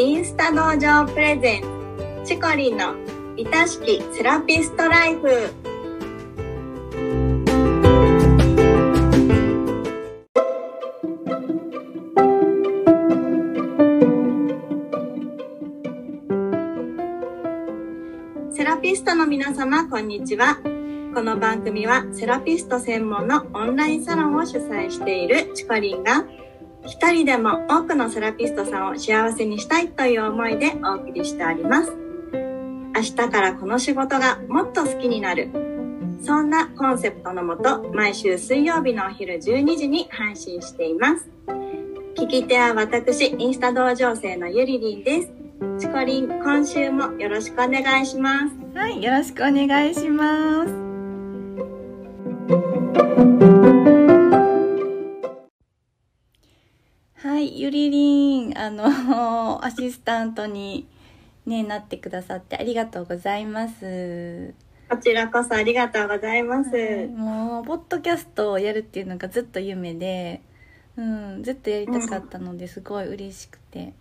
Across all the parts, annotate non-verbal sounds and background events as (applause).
インスタ道場プレゼンチコリンのいたしきセラピストライフ。セラピストの皆様こんにちは。この番組はセラピスト専門のオンラインサロンを主催しているチコリンが一人でも多くのセラピストさんを幸せにしたいという思いでお送りしております。明日からこの仕事がもっと好きになる。そんなコンセプトのもと、毎週水曜日のお昼12時に配信しています。聞き手は私、インスタ同情生のゆりりんです。チコリン、今週もよろしくお願いします。はい、よろしくお願いします。はい、ゆりりん、あの、(laughs) アシスタントに、ね、なってくださってありがとうございます。こちらこそありがとうございます。もう、ポッドキャストをやるっていうのがずっと夢で、うん、ずっとやりたかったのですごい嬉しくて、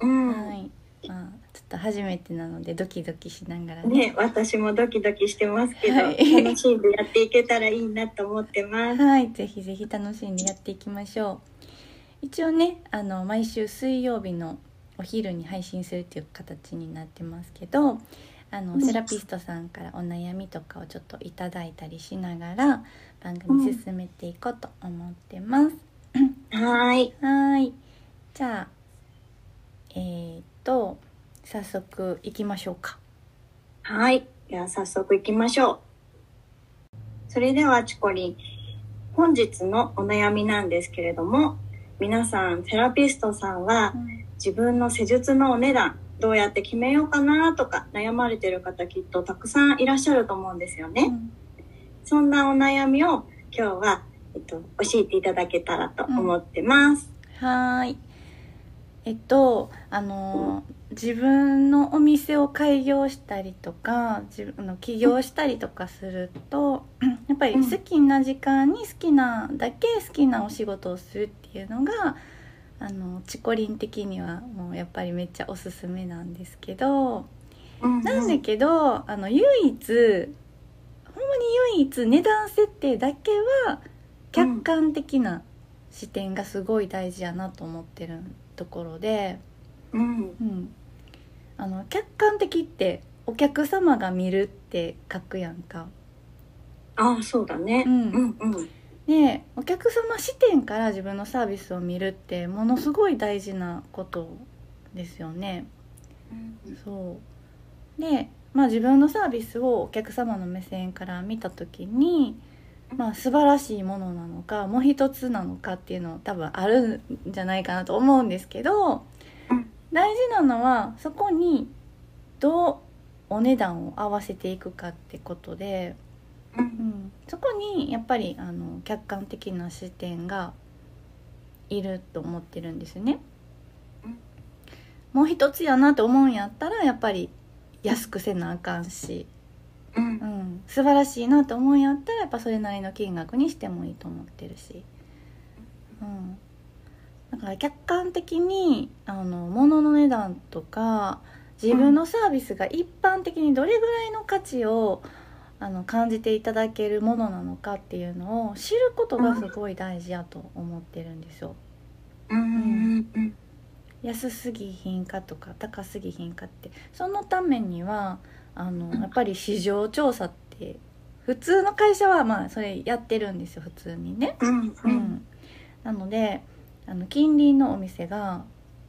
うん。はい。まあ、ちょっと初めてなのでドキドキしながらね、私もドキドキしてますけど、はい楽しんでやっていけたらいいなと思ってます。はい、ぜひぜひ楽しんでやっていきましょう。一応ね、あの毎週水曜日のお昼に配信するっていう形になってますけど、あのうんセラピストさんからお悩みとかをちょっといただいたりしながら番組進めていこうと思ってます。(laughs) はーい。はい、じゃあえー、っと早速行きましょうか。はい。では早速行きましょう。それではチコリン、本日のお悩みなんですけれども、皆さん、セラピストさんは自分の施術のお値段、どうやって決めようかなとか悩まれてる方きっとたくさんいらっしゃると思うんですよね。うんそんなお悩みを今日は、えっと、教えていただけたらと思ってます。はーい。えっと、あの、自分のお店を開業したりとか、自分の起業したりとかすると、やっぱり好きな時間に好きなだけ好きなお仕事をするっていうのが、あの、チコリン的にはもうやっぱりめっちゃおすすめなんですけど、うんうん。なんだけど、あの、唯一、ほんまに唯一値段設定だけは客観的な視点がすごい大事やなと思ってるところで、うん。うん、あの客観的ってお客様が見るって書くやんか。ああ、そうだね。うんうんうん。でお客様視点から自分のサービスを見るってものすごい大事なことですよね。そうで、まあ、自分のサービスをお客様の目線から見た時に、まあ、素晴らしいものなのかもう一つなのかっていうの多分あるんじゃないかなと思うんですけど、うん大事なのはそこにどうお値段を合わせていくかってことで、うん、そこにやっぱりあの客観的な視点がいると思ってるんですね。もう一つやなと思うんやったらやっぱり安くせなあかんし、うんうん、素晴らしいなと思うんやったらやっぱそれなりの金額にしてもいいと思ってるし、うん、だから客観的にあの物の値段とか自分のサービスが一般的にどれぐらいの価値をあの感じていただけるものなのかっていうのを知ることがすごい大事やと思ってるんですよ。うんうんうん安すぎひんかとか高すぎひんかってそのためにはあのやっぱり市場調査って普通の会社はまあそれやってるんですよ普通にね。うんううんん、なのであの近隣のお店が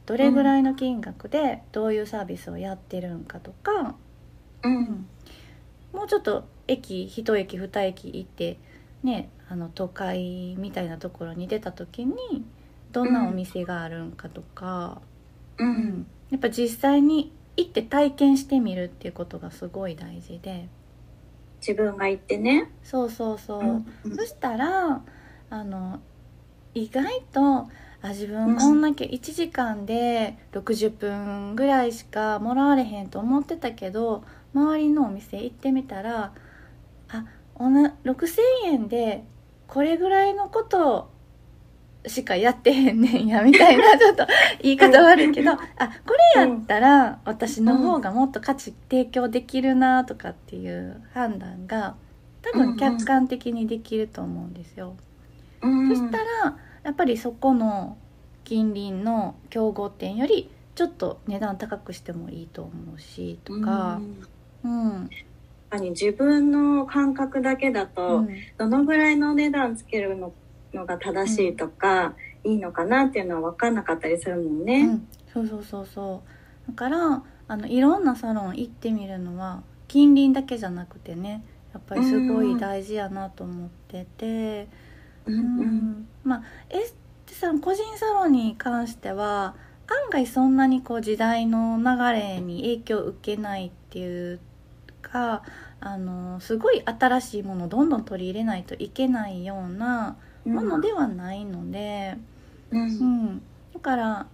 どれぐらいの金額でどういうサービスをやってるんかとか、うん。もうちょっと駅一駅二駅行ってねあの都会みたいなところに出た時にどんなお店があるんかとか。ううん。ん、やっぱ実際に行って体験してみるっていうことがすごい大事で。自分が言ってね。そうそうそう、うん。そしたらあの意外とあ自分こんだけ1時間で60分ぐらいしかもらわれへんと思ってたけど周りのお店行ってみたらあおな6,000円でこれぐらいのことしかやってへんねんやみたいな (laughs) ちょっと言い方悪いけどあこれやったら私の方がもっと価値提供できるなとかっていう判断が多分客観的にできると思うんですよ。うん。そしたらやっぱりそこの近隣の競合店よりちょっと値段高くしてもいいと思うしとか。う、ん。うん。自分の感覚だけだうと、ん。どのぐらいの値段つけるののが正しいとか、いいのかなっていうのは分かんなかったりするもんうね。ん、そうそうそうそう。だからあのいろんなサロン行ってみるのは近隣だけじゃなくてねやっぱりすごい大事やなと思ってて、うんううん。んまあエステさん個人サロンに関しては案外そんなにこう時代の流れに影響を受けないっていうかあのすごい新しいものをどんどん取り入れないといけないようなものではないので。うん。うん、だから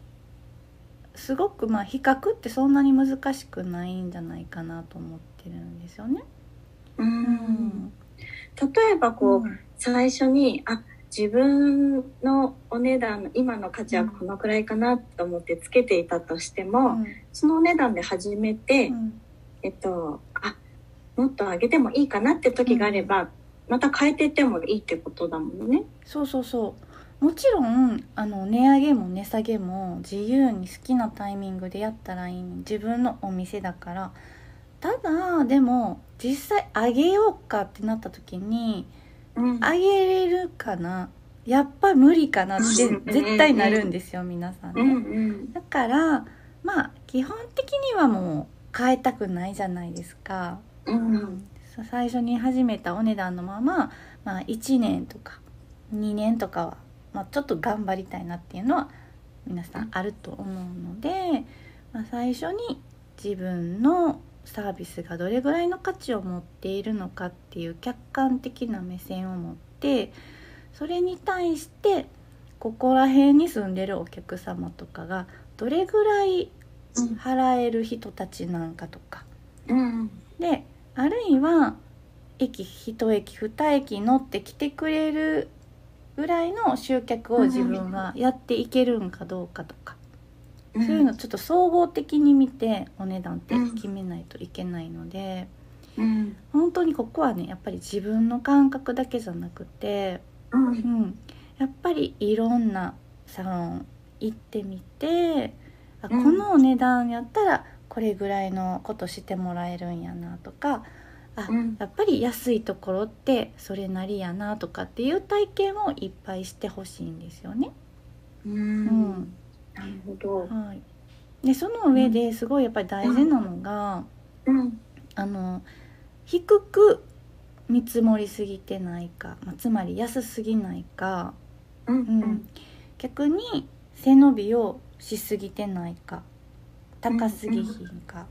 すごくまあ比較ってそんなに難しくないんじゃないかなと思ってるんですよね。ううんん。例えばこう、うん最初にあ自分のお値段の今の価値はこのくらいかなと思ってつけていたとしても、そのお値段で始めて、うん。えっとあもっと上げてもいいかなって時があれば、また変えていってもいいってことだもんね。そうそうそう。もちろんあの値上げも値下げも自由に好きなタイミングでやったらいい自分のお店だから。ただでも実際上げようかってなった時にうん。上げれるかな？やっぱ無理かなってうん。絶対なるんですよ皆さんね。うんうん。だからまあ基本的にはもう変えたくないじゃないですか。うんさ最初に始めたお値段のまま、まあ、1年とか2年とかは、まあ、ちょっと頑張りたいなっていうのは皆さんあると思うので、まあ、最初に自分のサービスがどれぐらいの価値を持っているのかっていう客観的な目線を持ってそれに対してここら辺に住んでるお客様とかがどれぐらい払える人たちなんかとか。うん。であるいは駅1駅2駅乗って来てくれるぐらいの集客を自分はやっていけるんかどうかとか、うんそういうのちょっと総合的に見てお値段って決めないといけないので、うん。本当にここはねやっぱり自分の感覚だけじゃなくて、うん。うん、やっぱりいろんなサロン行ってみてあこうん。のお値段やったらこれぐらいのことしてもらえるんやなとかあ、うん。やっぱり安いところってそれなりやなとかっていう体験をいっぱいしてほしいんですよね。うん。うんなるほど。はい、でその上ですごいやっぱり大事なのが、うん。あの低く見積もりすぎてないか、まあ、つまり安すぎないか、うん。うん、逆に背伸びをしすぎてないか高すぎひんか、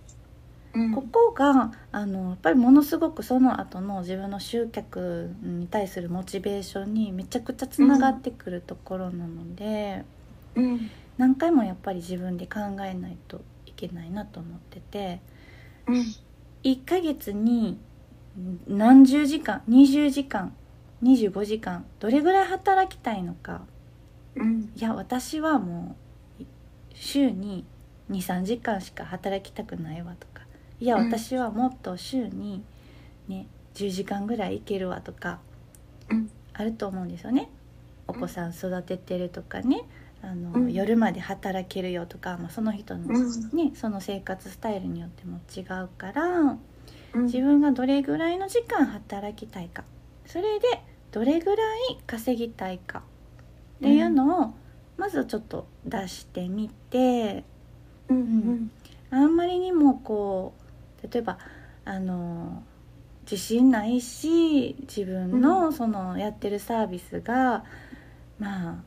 うん。ここがあのやっぱりものすごくその後の自分の集客に対するモチベーションにめちゃくちゃつながってくるところなので、うん何回もやっぱり自分で考えないといけないなと思っててうん。1ヶ月に何十時間20時間25時間どれぐらい働きたいのか。うん。いや私はもう週に23時間しか働きたくないわとか。いやうん。私はもっと週にね10時間ぐらいいけるわとかうん。あると思うんですよね。お子さん育ててるとかねあの、うん。夜まで働けるよとか、まあ、その人の、うん。ね、その生活スタイルによっても違うからうん。自分がどれぐらいの時間働きたいか。それでどれぐらい稼ぎたいか。っていうのをまずちょっと出してみてうんうん。あんまりにもこう例えばあの自信ないし自分のそのやってるサービスが、まあ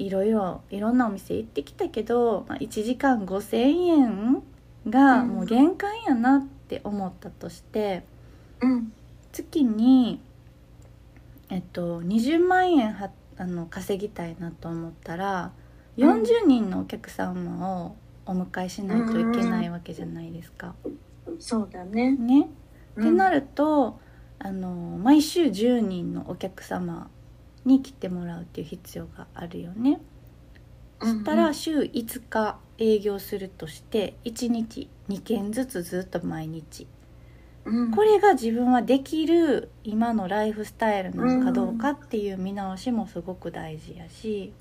いろいろいろんなお店行ってきたけど、まあ、1時間5,000円がもう限界やなって思ったとしてうん。月に、えっと、20万円はあの稼ぎたいなと思ったらうん。40人のお客様をお迎えしないといけないわけじゃないですか。そうだね。ね、うん。ってなるとあの毎週10人のお客様に来てもらうっていう必要があるよね。そしたら週5日営業するとして1日2件ずつずっと毎日。うん。これが自分はできる今のライフスタイルなのかどうかっていう見直しもすごく大事やし、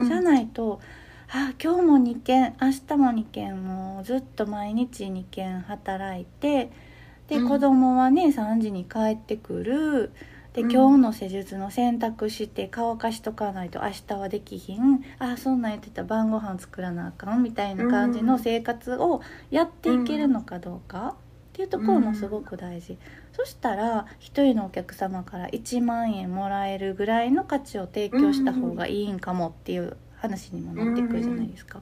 じゃないと「あ今日も2件明日も2件もうずっと毎日2件働いてで、うん。子供はね3時に帰ってくるでうん。今日の施術の選択して乾かしとかないと明日はできひん。あそんなん言ってた。ら晩ご飯作らなあかんみたいな感じの生活をやっていけるのかどうか。っていうところもすごく大事、そしたら一人のお客様から1万円もらえるぐらいの価値を提供した方がいいんかもっていう話にもなってくるじゃないですか。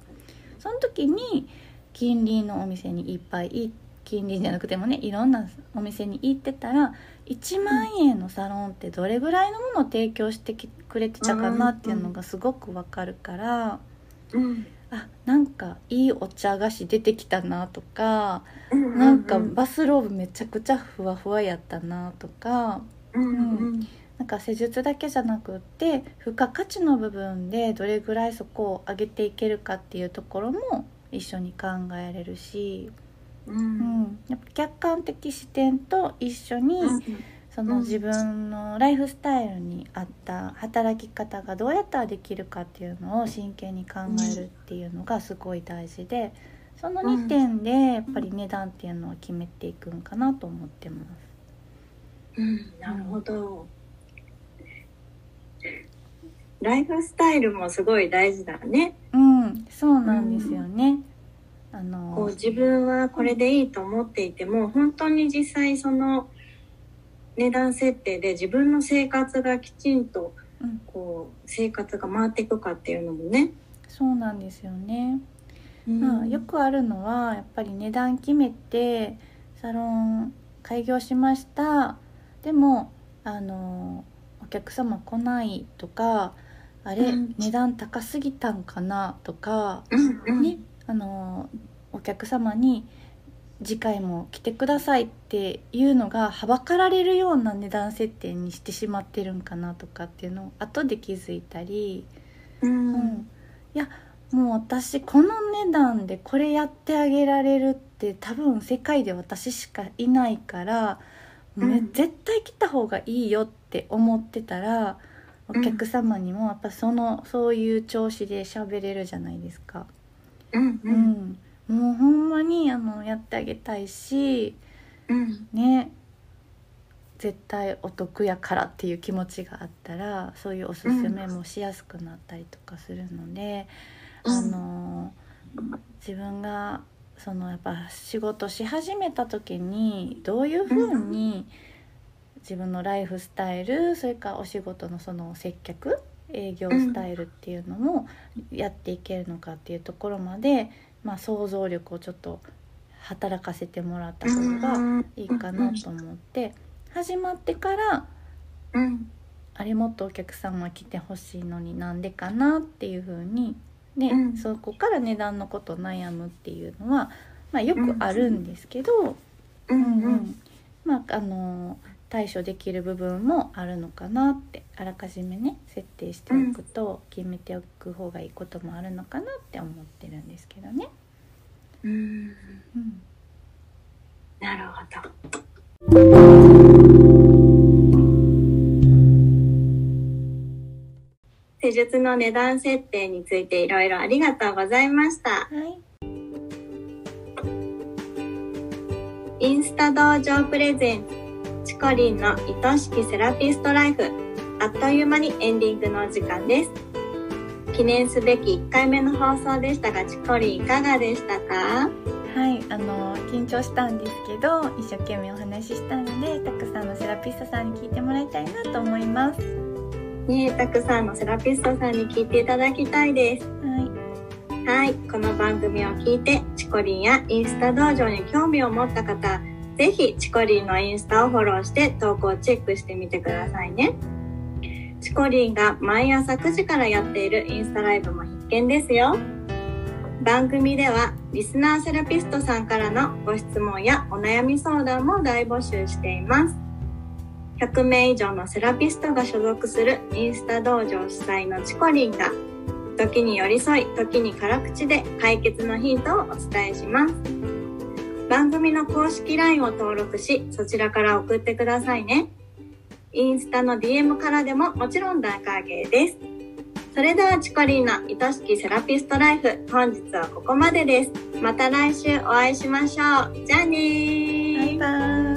その時に近隣のお店にいっぱいい近隣じゃなくてもねいろんなお店に行ってたら1万円のサロンってどれぐらいのものを提供してきくれてたかなっていうのがすごくわかるから。うん。あなんかいいお茶菓子出てきたなとかうんなんかバスローブめちゃくちゃふわふわやったなとかうんうんなんか施術だけじゃなくって付加価値の部分でどれぐらいそこを上げていけるかっていうところも一緒に考えれるし、ううん。ん、やっぱ客観的視点と一緒にそのうん。自分のライフスタイルに合った働き方がどうやったらできるかっていうのを真剣に考えるっていうのがすごい大事でその2点でやっぱり値段っていうのは決めていくんかなと思ってます。うん。なるほど。ライフスタイルもすごい大事だね。うん、そうなんですよね。あのこう自分はこれでいいと思っていても本当に実際その値段設定で自分の生活がきちんとうん。こう生活が回っていくかっていうのもね、そうなんですよね。まあ、よくあるのはやっぱり値段決めてサロン開業しました。でもあのお客様来ないとかあれ、うん。値段高すぎたんかなとか、うんうん。ねあのお客様に次回も来てくださいっていうのがはばかられるような値段設定にしてしまってるんかなとかっていうのを後で気づいたり。ううんん、いやもう私この値段でこれやってあげられるって多分世界で私しかいないから、うんね絶対来た方がいいよって思ってたらお客様にもやっぱそのそういう調子で喋れるじゃないですか。うんううん。ん、もうほんまにあのやってあげたいしうん。ね。絶対お得やからっていう気持ちがあったらそういうおすすめもしやすくなったりとかするので、うん。あの自分がそのやっぱ仕事し始めた時にどういうふうに自分のライフスタイルそれからお仕事のその接客営業スタイルっていうのもやっていけるのかっていうところまで、まあ、想像力をちょっと働かせてもらった方がいいかなと思って始まってからうんあれもっとお客様来てほしいのになんでかなっていう風にで、うん。そこから値段のこと悩むっていうのは、まあ、よくあるんですけど、ううん。ん。うんうん。まああの対処できる部分もあるのかなってあらかじめね設定しておくと決めておく方がいいこともあるのかなって思ってるんですけどね。うんうんなるほど施術の値段設定についていろいろありがとうございました。はい、インスタ道場プレゼンツチコリンの愛しきセラピストライフ。あっという間にエンディングのお時間です。記念すべき1回目の放送でしたがチコリンいかがでしたか？はい、あの緊張したんですけど一生懸命お話ししたのでたくさんのセラピストさんに聞いてもらいたいなと思います。ねえたくさんのセラピストさんに聞いていただきたいです。はい、はいこの番組を聞いてチコリンやインスタ道場に興味を持った方ぜひチコリンのインスタをフォローして投稿チェックしてみてくださいね。チコリンが毎朝9時からやっているインスタライブも必見ですよ。番組ではリスナーセラピストさんからのご質問やお悩み相談も大募集しています。100名以上のセラピストが所属するインスタ道場主催のチコリンが時に寄り添い時に辛口で解決のヒントをお伝えします。番組の公式 LINE を登録しそちらから送ってくださいね。インスタの DM からでももちろん大歓迎です。それではチコリーの愛しきセラピストライフ本日はここまでです。また来週お会いしましょう。じゃあねー。バイバイ